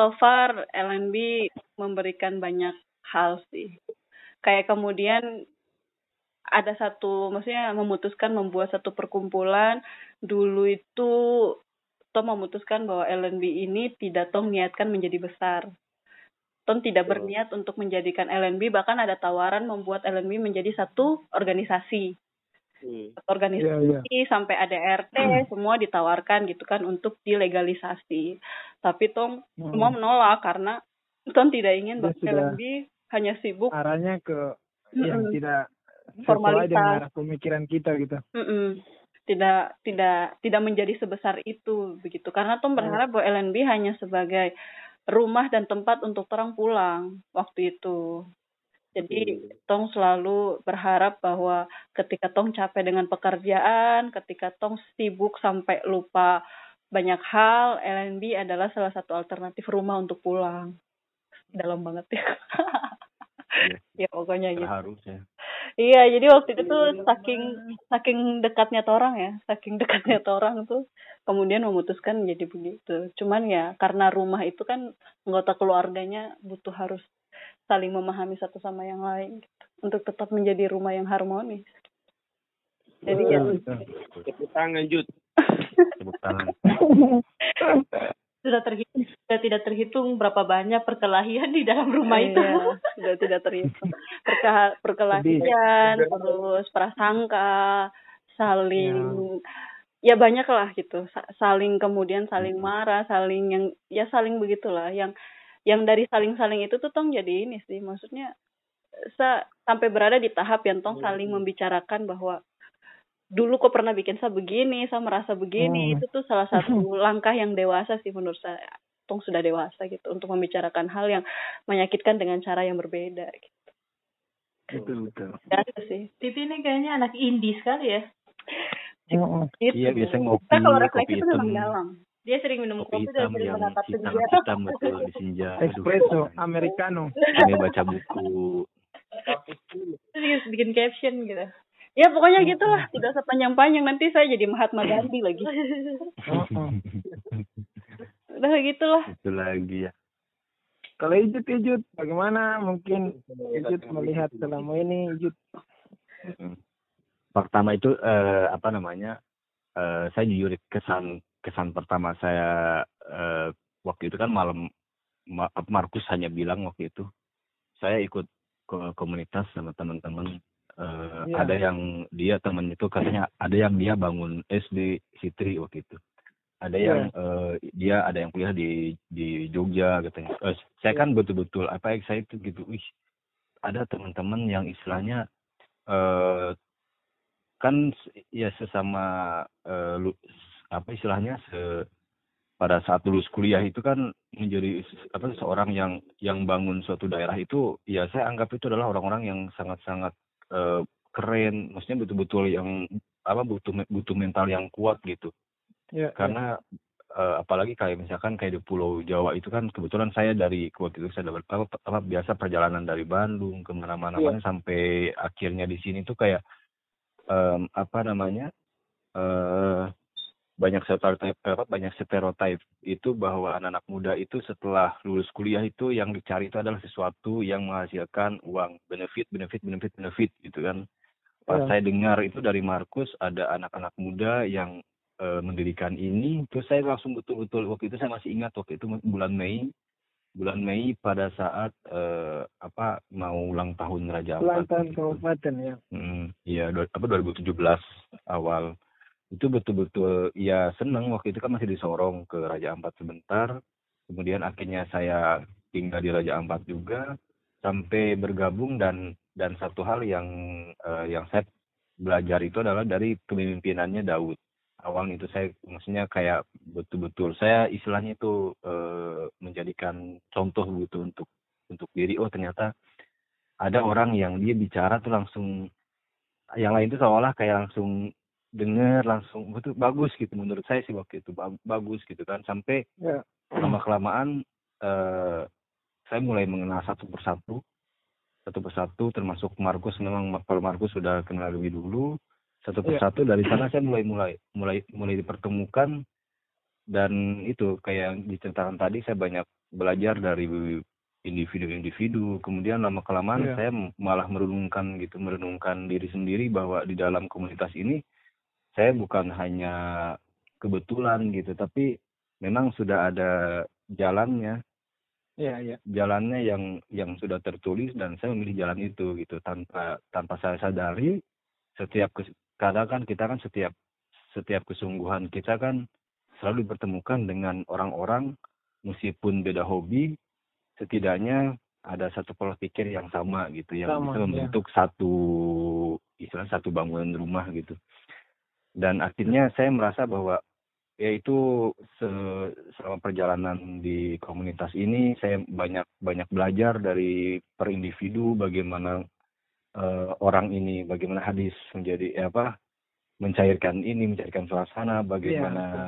so far LNB memberikan banyak hal sih. Kayak kemudian ada satu, maksudnya memutuskan membuat satu perkumpulan. Dulu itu Tom memutuskan bahwa LNB ini tidak Tom niatkan menjadi besar. Tom tidak berniat untuk menjadikan LNB, bahkan ada tawaran membuat LNB menjadi satu organisasi. Hmm. Organisasi yeah, yeah. sampai ada RT hmm. semua ditawarkan gitu kan untuk dilegalisasi. Tapi Tom hmm. semua menolak karena Tom tidak ingin bahwa LNB hanya sibuk arahnya ke mm -mm. yang tidak formalitas dengan pemikiran kita gitu. Mm -mm. Tidak tidak tidak menjadi sebesar itu begitu karena Tom berharap bahwa LNB hanya sebagai rumah dan tempat untuk orang pulang waktu itu. Jadi Tong selalu berharap bahwa ketika Tong capek dengan pekerjaan, ketika Tong sibuk sampai lupa banyak hal, LNB adalah salah satu alternatif rumah untuk pulang. Dalam banget ya. ya pokoknya gitu. Harusnya. Iya, jadi waktu itu tuh saking saking dekatnya orang ya, saking dekatnya orang tuh kemudian memutuskan jadi begitu. Cuman ya karena rumah itu kan anggota keluarganya butuh harus saling memahami satu sama yang lain gitu, untuk tetap menjadi rumah yang harmonis. Jadi ya tepuk tangan Jud. Tepuk tangan. sudah terhitung sudah tidak terhitung berapa banyak perkelahian di dalam rumah iya, itu. sudah tidak terhitung. Perka, perkelahian terus prasangka saling ya. ya banyak lah gitu. Saling kemudian saling marah saling yang ya saling begitulah. Yang yang dari saling-saling itu tuh tong jadi ini sih. Maksudnya sa sampai berada di tahap yang tong saling membicarakan bahwa dulu kok pernah bikin saya begini, saya merasa begini, hmm. itu tuh salah satu langkah yang dewasa sih menurut saya. Tong sudah dewasa gitu untuk membicarakan hal yang menyakitkan dengan cara yang berbeda gitu. Betul betul. Ya sih. Titi ini kayaknya anak indie sekali ya. Oh, Iya biasa ngopi. Kita kalau refleksi itu memang dalam. Dia sering minum kopi, kopi dan sering menatap hitam, senja. Hitam betul di senja. Espresso americano. Ini baca buku. Terus bikin caption gitu ya pokoknya gitulah tidak sepanjang-panjang nanti saya jadi Mahatma Gandhi lagi. Udah gitulah. Itu lagi ya. Kalau Ijut Ijut bagaimana? Mungkin Ijut melihat selama ini Ijut pertama itu eh, apa namanya eh, saya jujur kesan kesan pertama saya eh, waktu itu kan malam Markus hanya bilang waktu itu saya ikut ke komunitas sama teman-teman uh, ya. ada yang dia temen itu katanya ada yang dia bangun SD Fitri waktu itu ada ya. yang uh, dia ada yang kuliah di di Jogja katanya uh, saya kan betul-betul apa itu gitu wih ada teman-teman yang istilahnya uh, kan ya sesama uh, lu, apa istilahnya se pada saat lulus kuliah itu kan menjadi apa seorang yang yang bangun suatu daerah itu ya saya anggap itu adalah orang-orang yang sangat-sangat uh, keren maksudnya betul-betul yang apa butuh butuh mental yang kuat gitu yeah, ya. karena yeah. Uh, apalagi kayak misalkan kayak di Pulau Jawa itu kan kebetulan saya dari waktu itu saya dapat apa, apa biasa perjalanan dari Bandung ke mana-mana yeah. sampai akhirnya di sini tuh kayak um, apa namanya uh, banyak stereotip banyak stereotip itu bahwa anak-anak muda itu setelah lulus kuliah itu yang dicari itu adalah sesuatu yang menghasilkan uang benefit benefit benefit benefit gitu kan pas yeah. saya dengar itu dari Markus ada anak-anak muda yang uh, mendirikan ini terus saya langsung betul-betul waktu itu saya masih ingat waktu itu bulan Mei bulan Mei pada saat uh, apa mau ulang tahun Raja Ampat. Ulang tahun kabupaten ya. Hmm, iya apa 2017 awal itu betul-betul ya seneng. Waktu itu kan masih disorong ke Raja Ampat sebentar. Kemudian akhirnya saya tinggal di Raja Ampat juga sampai bergabung dan dan satu hal yang uh, yang saya belajar itu adalah dari kepemimpinannya Daud. Awalnya itu saya maksudnya kayak betul-betul saya istilahnya itu uh, menjadikan contoh gitu untuk untuk diri oh ternyata ada orang yang dia bicara tuh langsung yang lain itu seolah kayak langsung dengar langsung betul bagus gitu menurut saya sih waktu itu bagus gitu kan sampai yeah. lama kelamaan uh, saya mulai mengenal satu persatu satu persatu termasuk Markus memang kalau Markus sudah kenal lebih dulu satu ya. persatu yeah. dari sana saya mulai mulai mulai mulai dipertemukan dan itu kayak yang diceritakan tadi saya banyak belajar dari individu-individu kemudian lama kelamaan yeah. saya malah merenungkan gitu merenungkan diri sendiri bahwa di dalam komunitas ini saya bukan hanya kebetulan gitu tapi memang sudah ada jalannya ya yeah. jalannya yang yang sudah tertulis dan saya memilih jalan itu gitu tanpa tanpa saya sadari setiap kadang kan kita kan setiap setiap kesungguhan kita kan selalu dipertemukan dengan orang-orang meskipun beda hobi setidaknya ada satu pola pikir yang sama gitu yang sama, bisa ya. membentuk ya. satu istilah satu bangunan rumah gitu dan akhirnya saya merasa bahwa yaitu se selama perjalanan di komunitas ini saya banyak banyak belajar dari per individu bagaimana uh, orang ini bagaimana hadis menjadi ya apa mencairkan ini mencairkan suasana bagaimana ya,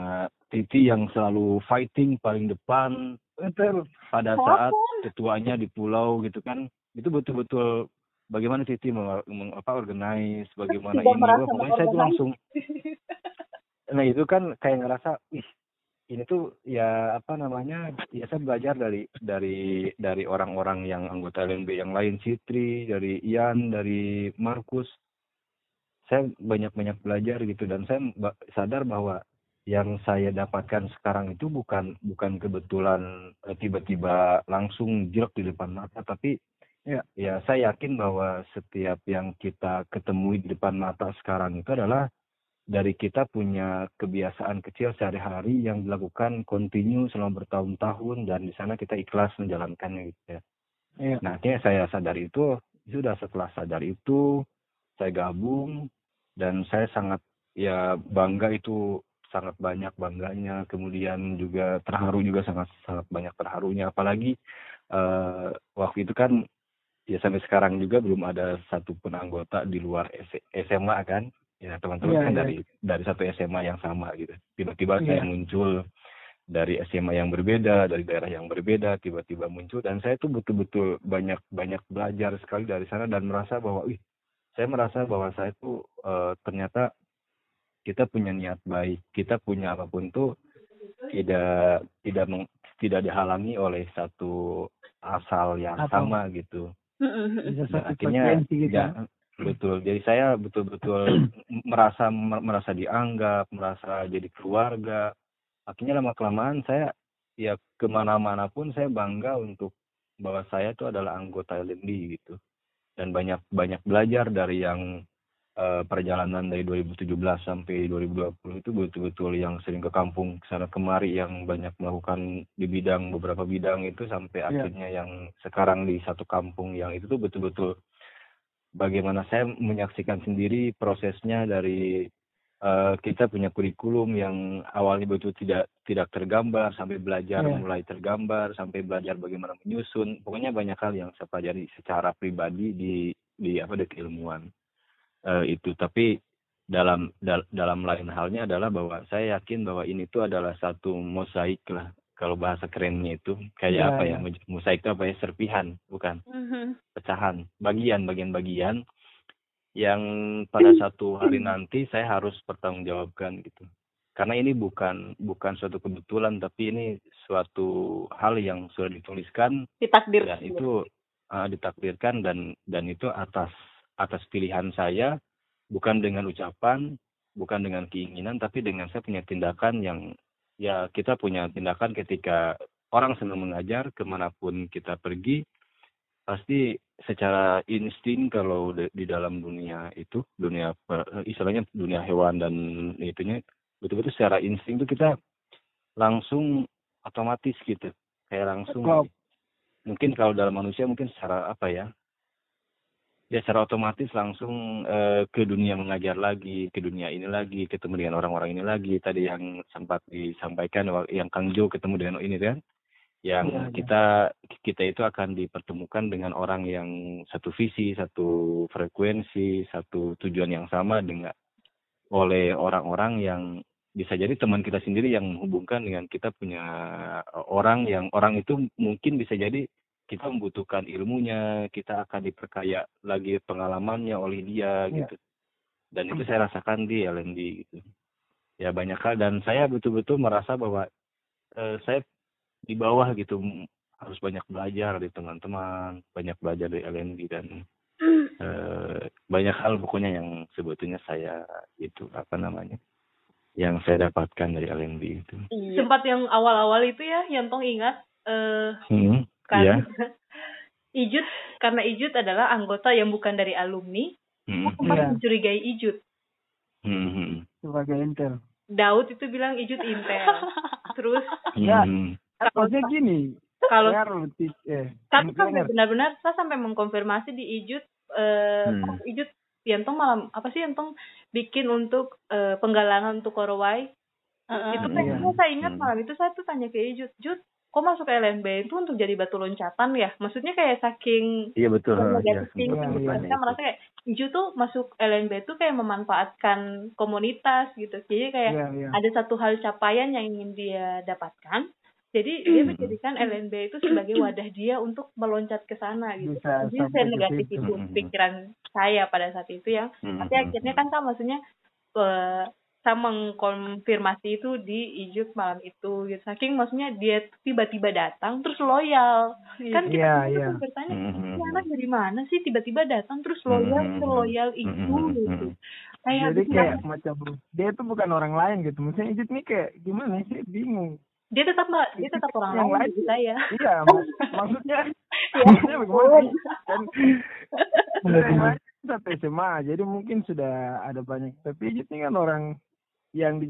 Titi yang selalu fighting paling depan Betul. Pada saat ketuanya di pulau gitu kan, itu betul-betul bagaimana Titi meng, meng, apa organize, bagaimana Tidak ini, wah, pokoknya saya tuh langsung. Nah itu kan kayak ngerasa, ih ini tuh ya apa namanya, ya saya belajar dari dari dari orang-orang yang anggota LNB yang lain, Citri, dari Ian, dari Markus. Saya banyak-banyak belajar gitu dan saya sadar bahwa yang saya dapatkan sekarang itu bukan bukan kebetulan eh, tiba-tiba langsung jerok di depan mata tapi ya ya saya yakin bahwa setiap yang kita ketemui di depan mata sekarang itu adalah dari kita punya kebiasaan kecil sehari-hari yang dilakukan kontinu selama bertahun-tahun dan di sana kita ikhlas menjalankannya gitu ya. ya. Nah, akhirnya saya sadar itu sudah setelah sadar itu saya gabung dan saya sangat ya bangga itu sangat banyak bangganya kemudian juga terharu juga sangat sangat banyak terharunya apalagi uh, waktu itu kan ya sampai sekarang juga belum ada satupun anggota di luar SMA kan? Ya teman-teman yeah, kan yeah. dari dari satu SMA yang sama gitu. Tiba-tiba saya muncul dari SMA yang berbeda dari daerah yang berbeda tiba-tiba muncul. Dan saya tuh betul-betul banyak banyak belajar sekali dari sana dan merasa bahwa ih saya merasa bahwa saya tuh uh, ternyata kita punya niat baik kita punya apa pun tuh tidak tidak meng, tidak dihalangi oleh satu asal yang Atau, sama gitu dan akhirnya gitu. ya betul. Jadi saya betul-betul merasa merasa dianggap merasa jadi keluarga. Akhirnya lama kelamaan saya ya ke mana-mana pun saya bangga untuk bahwa saya itu adalah anggota LND gitu. Dan banyak banyak belajar dari yang uh, perjalanan dari 2017 sampai 2020 itu betul-betul yang sering ke kampung sana kemari yang banyak melakukan di bidang beberapa bidang itu sampai yeah. akhirnya yang sekarang di satu kampung yang itu tuh betul-betul bagaimana saya menyaksikan sendiri prosesnya dari uh, kita punya kurikulum yang awalnya betul tidak tidak tergambar sampai belajar yeah. mulai tergambar sampai belajar bagaimana menyusun pokoknya banyak hal yang saya pelajari secara pribadi di di apa di keilmuan uh, itu. Tapi dalam dal, dalam lain halnya adalah bahwa saya yakin bahwa ini tuh adalah satu mosaik lah kalau bahasa kerennya itu. Kayak yeah, apa ya yeah. mosaik itu apa ya serpihan bukan? Mm-hmm. pecahan bagian bagian-bagian yang pada satu hari nanti saya harus pertanggungjawabkan gitu. Karena ini bukan bukan suatu kebetulan tapi ini suatu hal yang sudah dituliskan. Ditakdirkan dan itu uh, ditakdirkan dan dan itu atas atas pilihan saya bukan dengan ucapan bukan dengan keinginan tapi dengan saya punya tindakan yang ya kita punya tindakan ketika orang sedang mengajar ke mana pun kita pergi pasti secara insting kalau di dalam dunia itu dunia istilahnya dunia hewan dan itunya betul-betul secara insting itu kita langsung otomatis gitu. Kayak langsung mungkin kalau dalam manusia mungkin secara apa ya ya secara otomatis langsung uh, ke dunia mengajar lagi, ke dunia ini lagi, ketemu dengan orang-orang ini lagi. Tadi yang sempat disampaikan yang Kang Jo ketemu dengan ini kan, yang ya, kita ya. kita itu akan dipertemukan dengan orang yang satu visi, satu frekuensi, satu tujuan yang sama dengan oleh orang-orang yang bisa jadi teman kita sendiri yang menghubungkan dengan kita punya orang yang orang itu mungkin bisa jadi kita membutuhkan ilmunya, kita akan diperkaya lagi pengalamannya oleh dia ya. gitu. Dan itu saya rasakan di LND gitu. Ya banyak hal dan saya betul-betul merasa bahwa uh, saya di bawah gitu harus banyak belajar dari teman-teman banyak belajar dari LNB dan uh, banyak hal pokoknya yang sebetulnya saya itu apa namanya yang saya dapatkan dari LNB itu iya. sempat yang awal-awal itu ya yang tong ingat uh, hmm, kan iya. Ijut karena Ijut adalah anggota yang bukan dari alumni hmm. sempat yeah. mencurigai Ijut hmm. hmm. sebagai intel Daud itu bilang Ijut intel terus ya maksudnya gini kalau eh, tapi sampai benar-benar saya sampai mengkonfirmasi di Ijut eh hmm. Ijut Yantong malam apa sih Yantong bikin untuk uh, penggalangan untuk Korowai uh, itu kan iya. saya ingat hmm. malam itu saya tuh tanya ke Ijut Jut kok masuk ke LNB itu untuk jadi batu loncatan ya? Maksudnya kayak saking iya betul. Ya, iya, iya, saya merasa kayak Iju tuh masuk LNB itu kayak memanfaatkan komunitas gitu. Jadi kayak iya, iya. ada satu hal capaian yang ingin dia dapatkan. Jadi dia menjadikan LNB itu sebagai wadah dia untuk meloncat ke sana gitu. Bisa, Jadi saya negatif itu pikiran saya pada saat itu ya. Tapi akhirnya kan kan maksudnya uh, saya mengkonfirmasi itu di Ijuk malam itu gitu. Saking maksudnya dia tiba-tiba datang terus loyal. Kan kita yeah, yeah. bertanya, ini anak dari mana sih tiba-tiba datang terus loyal, loyal itu gitu. Kayak Jadi kayak macam dia itu bukan orang lain gitu. Maksudnya Ijuk nih kayak gimana sih bingung dia tetap dia tetap orang yang lain bagi saya iya mak maksudnya ya. maksudnya bagaimana kan satu SMA jadi mungkin sudah ada banyak tapi ini kan orang yang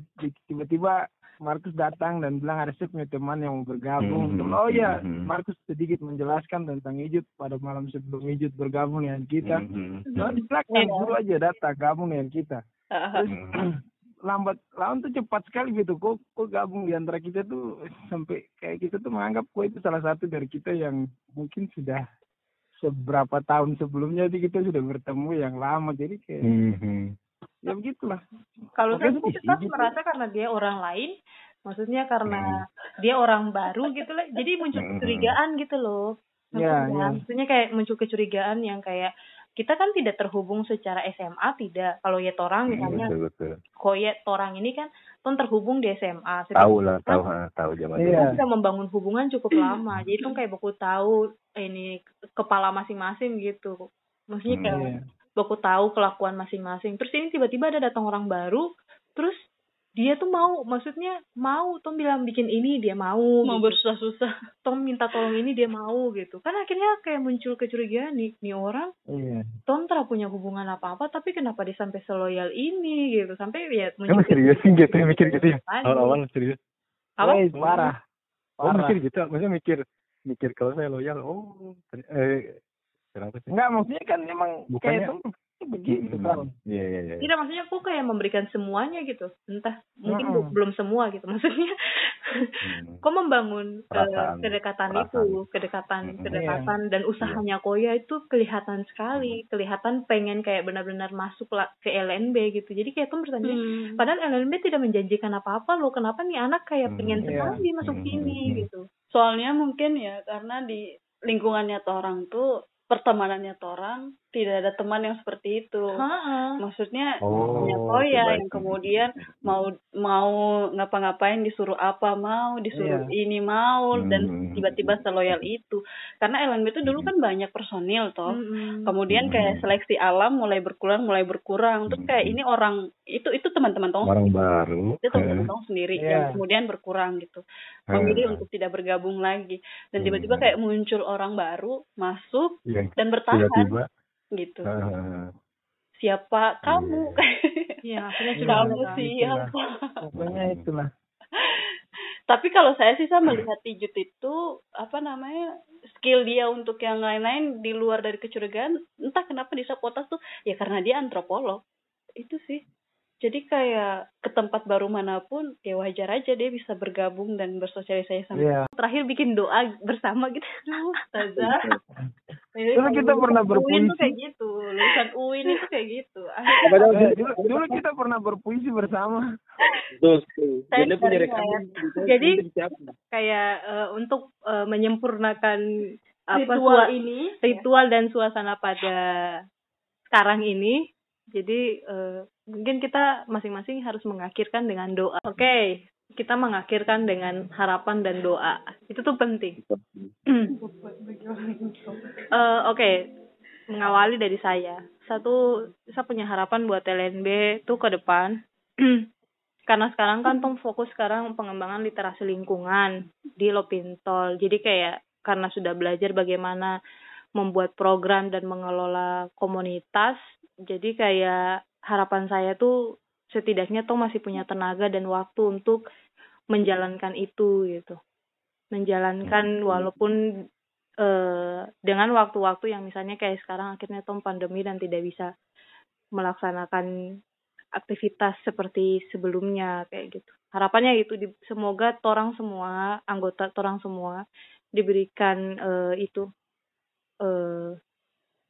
tiba-tiba Markus datang dan bilang ada punya teman yang mau bergabung. Hmm, oh ya, hmm, Markus sedikit menjelaskan tentang Ijut pada malam sebelum Ijut bergabung dengan kita. Hmm, hmm. Nah, di belakang dulu aja datang gabung dengan kita. Terus, lambat lawan tuh cepat sekali gitu kok kok gabung di antara kita tuh sampai kayak kita tuh menganggap kok itu salah satu dari kita yang mungkin sudah seberapa tahun sebelumnya sih kita sudah bertemu yang lama jadi kayak mm -hmm. Ya begitulah kalau saya sih tetap gitu. merasa karena dia orang lain maksudnya karena mm. dia orang baru gitu lah jadi muncul kecurigaan gitu loh ya, ya. maksudnya kayak muncul kecurigaan yang kayak kita kan tidak terhubung secara SMA tidak kalau ya torang hmm, misalnya hmm, betul, betul. ya torang ini kan ton terhubung di SMA tahu lah tahu kan, tahu zaman iya. kita membangun hubungan cukup lama jadi tuh kayak buku tahu ini kepala masing-masing gitu maksudnya kayak hmm, iya. Buku tahu kelakuan masing-masing. Terus ini tiba-tiba ada datang orang baru terus dia tuh mau maksudnya mau Tom bilang bikin ini dia mau mau gitu. bersusah-susah. Tom minta tolong ini dia mau gitu. Kan akhirnya kayak muncul kecurigaan nih nih orang. Iya. Tom tak punya hubungan apa-apa tapi kenapa dia sampai seloyal ini gitu. Sampai ya muncul serius sih gitu ya mikir gitu ya? awal-awal serius. Apa? Parah oh mikir gitu maksudnya mikir mikir kalau saya loyal oh eh kenapa sih enggak maksudnya kan emang Bukannya, kayak begitu kan iya iya iya tidak maksudnya aku kayak memberikan semuanya gitu entah mungkin hmm. belum semua gitu maksudnya hmm. kok membangun eh, perasaan, kedekatan perasaan. itu kedekatan hmm. kedekatan iya. dan usahanya iya. Koya itu kelihatan sekali kelihatan pengen kayak benar-benar masuk lah ke LNB gitu jadi kayak tuh bertanya hmm. padahal LNB tidak menjanjikan apa-apa loh kenapa nih anak kayak pengen hmm, sekali iya. masuk hmm. sini gitu soalnya mungkin ya karena di lingkungannya tuh orang tuh pertemanannya orang tidak ada teman yang seperti itu. Ha-ha. Maksudnya oh, ya yang kemudian mau mau ngapa-ngapain disuruh apa mau disuruh yeah. ini mau hmm. dan tiba-tiba seloyal itu. Karena LNB itu dulu kan banyak personil toh. Hmm. Kemudian kayak seleksi alam mulai berkurang mulai berkurang. Terus kayak ini orang itu itu teman-teman tong orang baru. Itu teman-teman tong sendiri yeah. yang kemudian berkurang gitu. Memilih untuk tidak bergabung lagi dan tiba-tiba kayak muncul orang baru masuk yeah dan bertahan tiba-tiba. Gitu. Uh, siapa? Kamu. Ya akhirnya sudah kamu siapa pokoknya itulah. Tapi kalau saya sih saya melihat Tijut itu apa namanya skill dia untuk yang lain-lain di luar dari kecurigaan entah kenapa di Sapotas tuh ya karena dia antropolog. Itu sih. Jadi kayak ke tempat baru mana pun ya wajar aja dia bisa bergabung dan bersosialisasi sama yeah. terakhir bikin doa bersama gitu. Saja dulu kita pernah berpuisi itu kayak gitu lulusan UIN itu kayak gitu. Dulu, dulu kita pernah berpuisi bersama. Jadi jadi kayak uh, untuk uh, menyempurnakan apa ritual ini. ritual dan suasana pada sekarang ini. Jadi uh, mungkin kita masing-masing harus mengakhirkan dengan doa. Oke, okay, kita mengakhirkan dengan harapan dan doa. Itu tuh penting. Uh, oke. Okay. mengawali dari saya. Satu saya punya harapan buat LNB tuh ke depan. Karena sekarang kan tuh fokus sekarang pengembangan literasi lingkungan di Lopintol jadi kayak karena sudah belajar bagaimana membuat program dan mengelola komunitas jadi kayak harapan saya tuh setidaknya tuh masih punya tenaga dan waktu untuk menjalankan itu gitu menjalankan hmm. walaupun uh, dengan waktu-waktu yang misalnya kayak sekarang akhirnya tom pandemi dan tidak bisa melaksanakan aktivitas seperti sebelumnya kayak gitu harapannya itu di, semoga torang semua anggota torang semua diberikan uh, itu uh,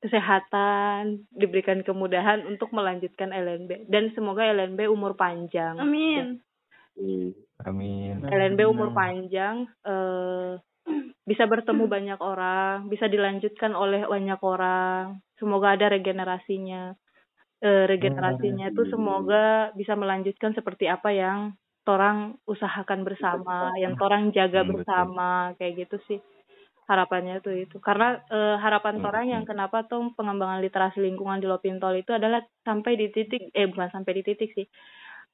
kesehatan, diberikan kemudahan untuk melanjutkan LNB dan semoga LNB umur panjang. Amin. Amin. LNB umur panjang uh, bisa bertemu banyak orang, bisa dilanjutkan oleh banyak orang. Semoga ada regenerasinya. Uh, regenerasinya itu semoga bisa melanjutkan seperti apa yang torang usahakan bersama, yang torang jaga bersama, kayak gitu sih harapannya tuh itu. Karena e, harapan hmm. orang yang kenapa tuh pengembangan literasi lingkungan di Lopintol itu adalah sampai di titik eh bukan sampai di titik sih.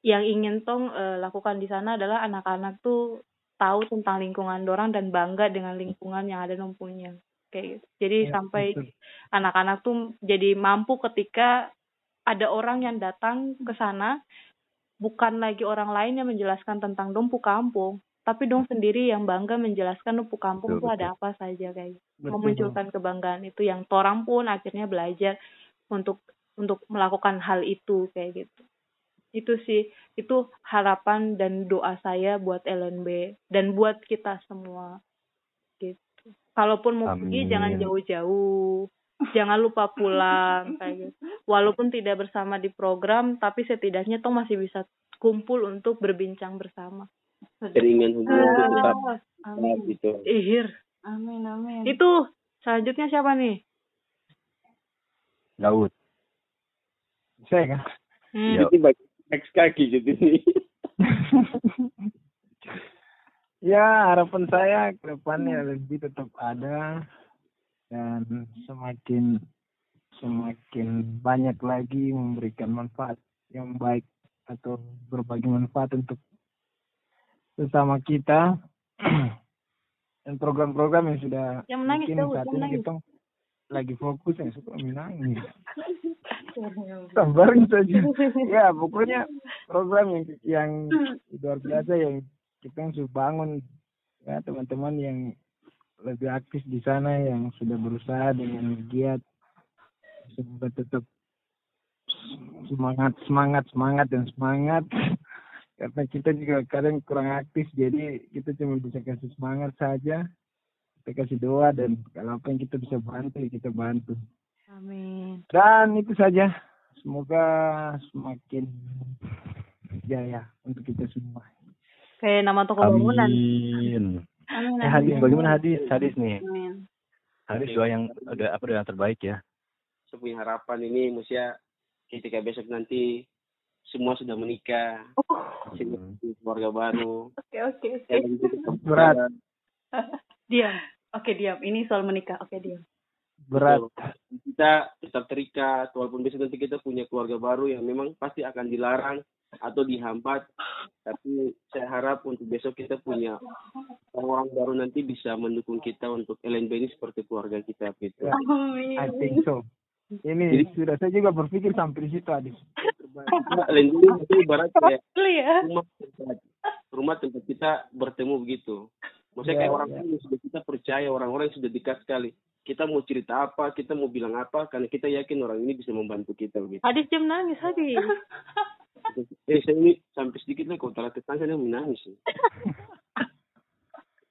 Yang ingin tong e, lakukan di sana adalah anak-anak tuh tahu tentang lingkungan dorang dan bangga dengan lingkungan yang ada nompunya. Kayak gitu. Jadi ya, sampai anak-anak tuh jadi mampu ketika ada orang yang datang ke sana bukan lagi orang lain yang menjelaskan tentang dompu kampung tapi dong sendiri yang bangga menjelaskan Nupu Kampung itu ada apa saja kayak gitu. memunculkan kebanggaan itu yang torang pun akhirnya belajar untuk untuk melakukan hal itu kayak gitu. Itu sih itu harapan dan doa saya buat LNB dan buat kita semua gitu. Kalaupun mau pergi jangan jauh-jauh. Jangan lupa pulang kayak gitu. Walaupun tidak bersama di program tapi setidaknya toh masih bisa kumpul untuk berbincang bersama keringan hubungan ah, tetap amin. gitu. Ihir. Amin amin. Itu selanjutnya siapa nih? Daud. Saya kan. Hmm. Jadi bagi next kaki jadi. ya harapan saya ke depannya lebih tetap ada dan semakin semakin banyak lagi memberikan manfaat yang baik atau berbagi manfaat untuk sesama kita dan program-program yang sudah yang menangis mungkin saat ini kita lagi fokus yang suka menangis. Sabarin saja. Ya pokoknya program yang yang luar biasa yang kita yang sudah bangun. Ya teman-teman yang lebih aktif di sana yang sudah berusaha dengan giat semoga tetap semangat semangat semangat dan semangat karena kita juga kadang kurang aktif jadi kita cuma bisa kasih semangat saja. Kita kasih doa dan kalau apa yang kita bisa bantu kita bantu. Amin. Dan itu saja. Semoga semakin jaya untuk kita semua. Kayak nama toko bangunan. Amin. Amin, eh, hadis bagaimana hadis? Hadis nih. Amin. hadis doa yang ada apa doa yang terbaik ya? Saya punya harapan ini musia ketika besok nanti semua sudah menikah, oh. keluarga baru. Oke oke oke. Berat. diam. Oke diam. Ini soal menikah. Oke diam. Berat. Kita tetap terikat, walaupun besok nanti kita punya keluarga baru yang memang pasti akan dilarang atau dihambat. Tapi saya harap untuk besok kita punya orang-orang baru nanti bisa mendukung kita untuk LNB ini seperti keluarga kita gitu. Amin. I think so. Ini Jadi, sudah saya juga berpikir sampai di situ Adis. Lending itu ibarat kayak rumah tempat, rumah tempat kita bertemu begitu. Maksudnya yeah, kayak orang yeah. yang sudah kita percaya, orang-orang yang sudah dekat sekali. Kita mau cerita apa, kita mau bilang apa, karena kita yakin orang ini bisa membantu kita begitu. Hadis jam nangis, hadis. eh, saya ini sampai sedikit lah kalau telah tetangga saya menangis.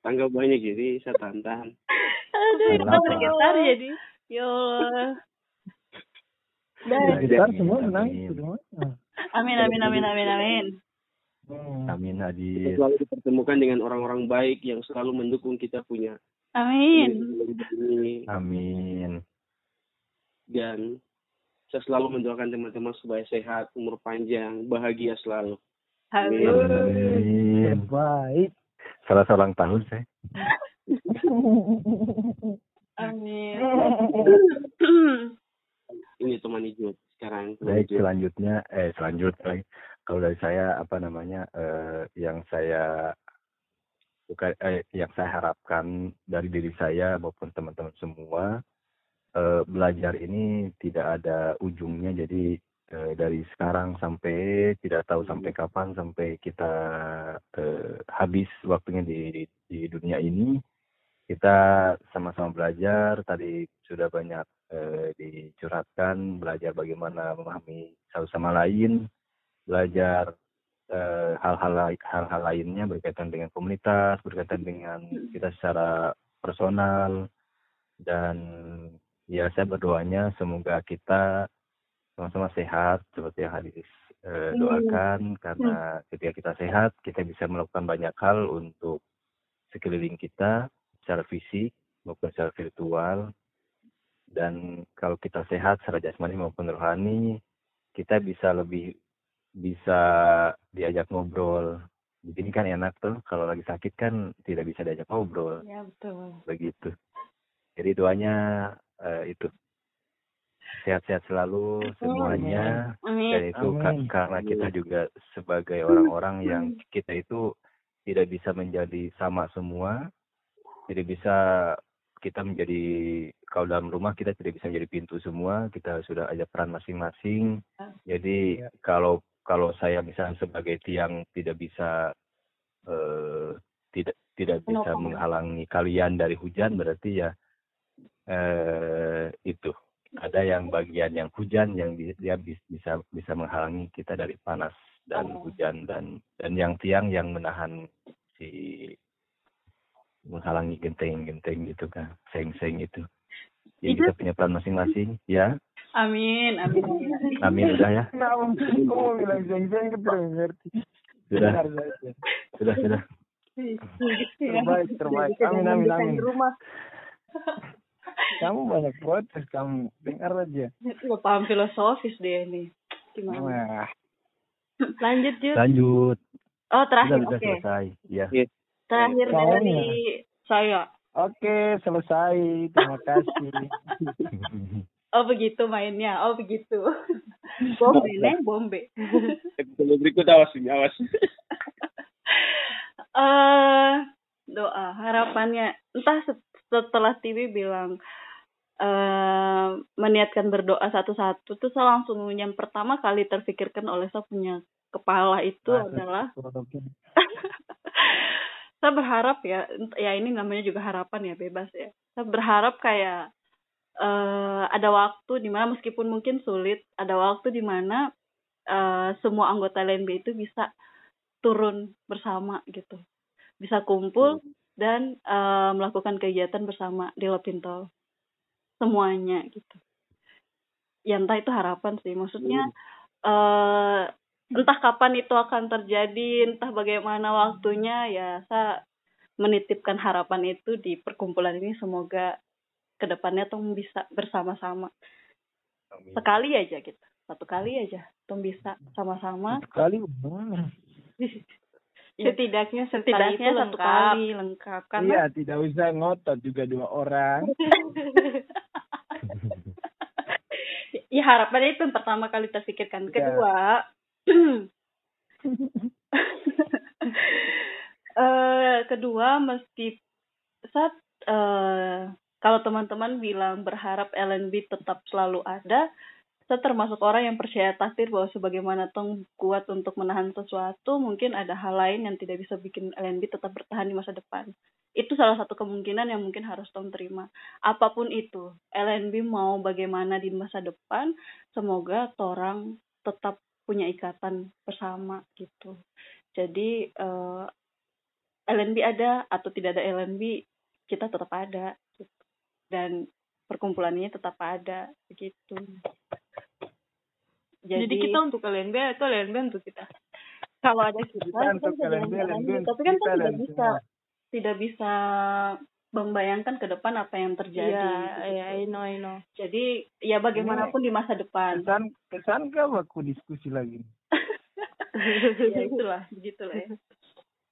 Tangga banyak jadi saya tantan. Aduh, itu bergetar jadi. Ya Allah. Dan ya, semua menang semua. Amin amin amin amin amin. Hmm. Amin Adi. Selalu dipertemukan dengan orang-orang baik yang selalu mendukung kita punya. Amin. Amin. Dan saya selalu mendoakan teman-teman supaya sehat, umur panjang, bahagia selalu. Halo. Baik. Salah seorang tahun saya. Amin. Ini teman hijau sekarang. Baik, selanjutnya eh selanjutnya kalau dari saya apa namanya eh, yang saya bukan eh, yang saya harapkan dari diri saya maupun teman-teman semua eh, belajar ini tidak ada ujungnya. Jadi eh, dari sekarang sampai tidak tahu sampai kapan sampai kita eh, habis waktunya di, di di dunia ini kita sama-sama belajar. Tadi sudah banyak eh, dicurhatkan belajar bagaimana memahami satu sama lain belajar eh, hal-hal uh, hal-hal lainnya berkaitan dengan komunitas, berkaitan dengan kita secara personal dan ya saya berdoanya semoga kita sama-sama sehat seperti yang hadis uh, doakan karena ketika kita sehat kita bisa melakukan banyak hal untuk sekeliling kita secara fisik maupun secara virtual dan kalau kita sehat secara jasmani maupun rohani kita bisa lebih bisa diajak ngobrol. Di sini kan enak tuh, kalau lagi sakit kan tidak bisa diajak ngobrol. Ya betul. Begitu. Jadi doanya uh, itu sehat-sehat selalu semuanya. Amin. Dan itu Amin. karena kita juga sebagai orang-orang yang kita itu tidak bisa menjadi sama semua, tidak bisa kita menjadi kalau dalam rumah kita tidak bisa menjadi pintu semua, kita sudah ada peran masing-masing. Ya. Jadi ya. kalau kalau saya misalnya sebagai tiang tidak bisa uh, tidak tidak bisa menghalangi kalian dari hujan berarti ya uh, itu ada yang bagian yang hujan yang dia bisa bisa menghalangi kita dari panas dan oh. hujan dan dan yang tiang yang menahan si menghalangi genteng-genteng gitu kan seng-seng itu ya kita punya peran masing-masing ya Amin, amin. Amin udah ya. Kamu bilang jeng-jeng ke ngerti. Sudah. Sudah, sudah. Terbaik, terbaik. Amin, amin, amin. Kamu banyak protes, kamu dengar aja. Gue paham filosofis dia nih. Gimana? Wah. Lanjut, Jut. Lanjut. Oh, terakhir. Oke. Okay. selesai. Ya. Terakhir dari saya. Oke, selesai. Terima kasih. Oh begitu mainnya, oh begitu. bombe, neng bombe. Episode berikut awas ini, awas. uh, doa harapannya entah setelah TV bilang uh, meniatkan berdoa satu-satu tuh saya langsung yang pertama kali terpikirkan oleh saya punya kepala itu nah, adalah saya berharap ya ya ini namanya juga harapan ya bebas ya saya berharap kayak uh, ada waktu di mana meskipun mungkin sulit, ada waktu di mana uh, semua anggota LNB itu bisa turun bersama gitu, bisa kumpul hmm. dan uh, melakukan kegiatan bersama di Lopinto semuanya gitu. Ya entah itu harapan sih, maksudnya uh, entah kapan itu akan terjadi, entah bagaimana waktunya ya saya menitipkan harapan itu di perkumpulan ini. Semoga ke depannya tong bisa bersama-sama. Sekali aja gitu. Satu kali aja tong bisa sama-sama. Sekali setidaknya setidaknya satu kali lengkap kan iya tidak usah ngotot juga dua orang. Ya harapannya itu yang pertama kali terpikirkan iya. kedua uh, kedua meski saat uh, kalau teman-teman bilang berharap LNB tetap selalu ada, saya termasuk orang yang percaya takdir bahwa sebagaimana Tong kuat untuk menahan sesuatu, mungkin ada hal lain yang tidak bisa bikin LNB tetap bertahan di masa depan. Itu salah satu kemungkinan yang mungkin harus Tong terima. Apa pun itu, LNB mau bagaimana di masa depan, semoga orang tetap punya ikatan bersama gitu. Jadi uh, eh, LNB ada atau tidak ada LNB, kita tetap ada dan perkumpulannya tetap ada begitu. Jadi, Jadi kita untuk LNB itu LNB untuk kita. Kalau ada kita, kita untuk LNB, LNB, tapi kan kita tidak bisa tidak bisa membayangkan ke depan apa yang terjadi. Iya, gitu. iya, I know, I know. Jadi ya bagaimanapun di masa depan. Kesan, kesan kau aku diskusi lagi. ya itulah begitulah ya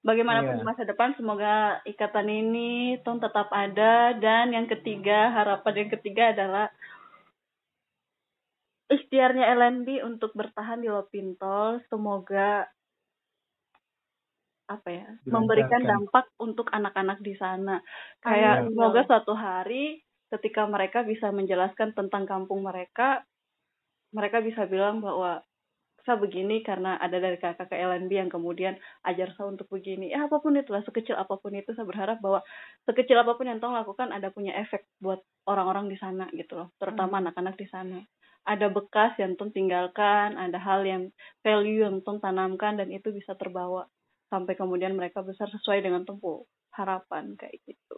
bagaimanapun yeah. masa depan semoga ikatan ini tong tetap ada dan yang ketiga harapan yang ketiga adalah ikhtiarnya LNB untuk bertahan di Lopintol semoga apa ya memberikan dampak untuk anak-anak di sana. Kayak Amin. semoga suatu hari ketika mereka bisa menjelaskan tentang kampung mereka mereka bisa bilang bahwa saya begini karena ada dari kakak ke LNB yang kemudian ajar saya untuk begini. Ya apa pun itulah sekecil apa pun itu saya berharap bahwa sekecil apa pun yang tong lakukan ada punya efek buat orang-orang di sana gitu loh terutama hmm. anak-anak di sana. Ada bekas yang tong tinggalkan ada hal yang value yang tong tanamkan dan itu bisa terbawa sampai kemudian mereka besar sesuai dengan tempuh harapan kayak gitu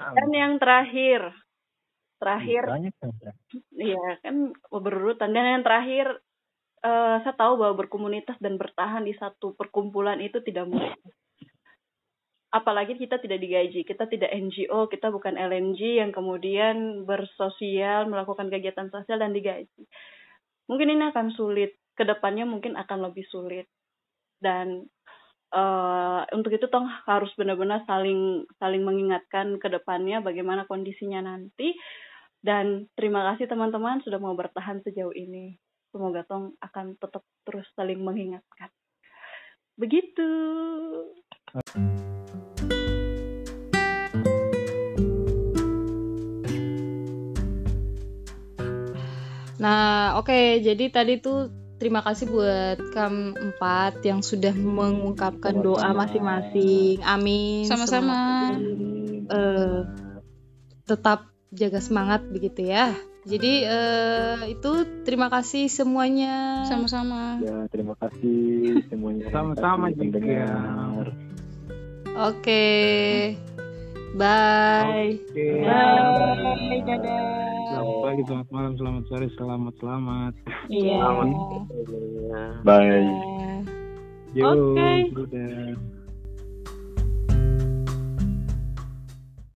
dan yang terakhir terakhir iya kan berurutan dan yang terakhir uh, saya tahu bahwa berkomunitas dan bertahan di satu perkumpulan itu tidak mudah. Apalagi kita tidak digaji, kita tidak NGO, kita bukan LNG yang kemudian bersosial, melakukan kegiatan sosial dan digaji. Mungkin ini akan sulit, ke depannya mungkin akan lebih sulit. Dan uh, untuk itu toh harus benar-benar saling saling mengingatkan ke depannya bagaimana kondisinya nanti. Dan terima kasih teman-teman sudah mau bertahan sejauh ini. Semoga tong akan tetap terus saling mengingatkan. Begitu. Nah, oke, okay, jadi tadi tuh terima kasih buat kam empat yang sudah mengungkapkan doa masing-masing. Amin. Sama-sama. Uh, tetap jaga semangat begitu ya. Jadi uh, itu terima kasih semuanya. Sama-sama. Ya, terima kasih semuanya. Sama-sama juga. Oke. Okay. Bye. Okay. Bye. Dadah. Selamat pagi, selamat malam, selamat sore, selamat selamat. Iya. Selamat. Bye. Oke. Okay.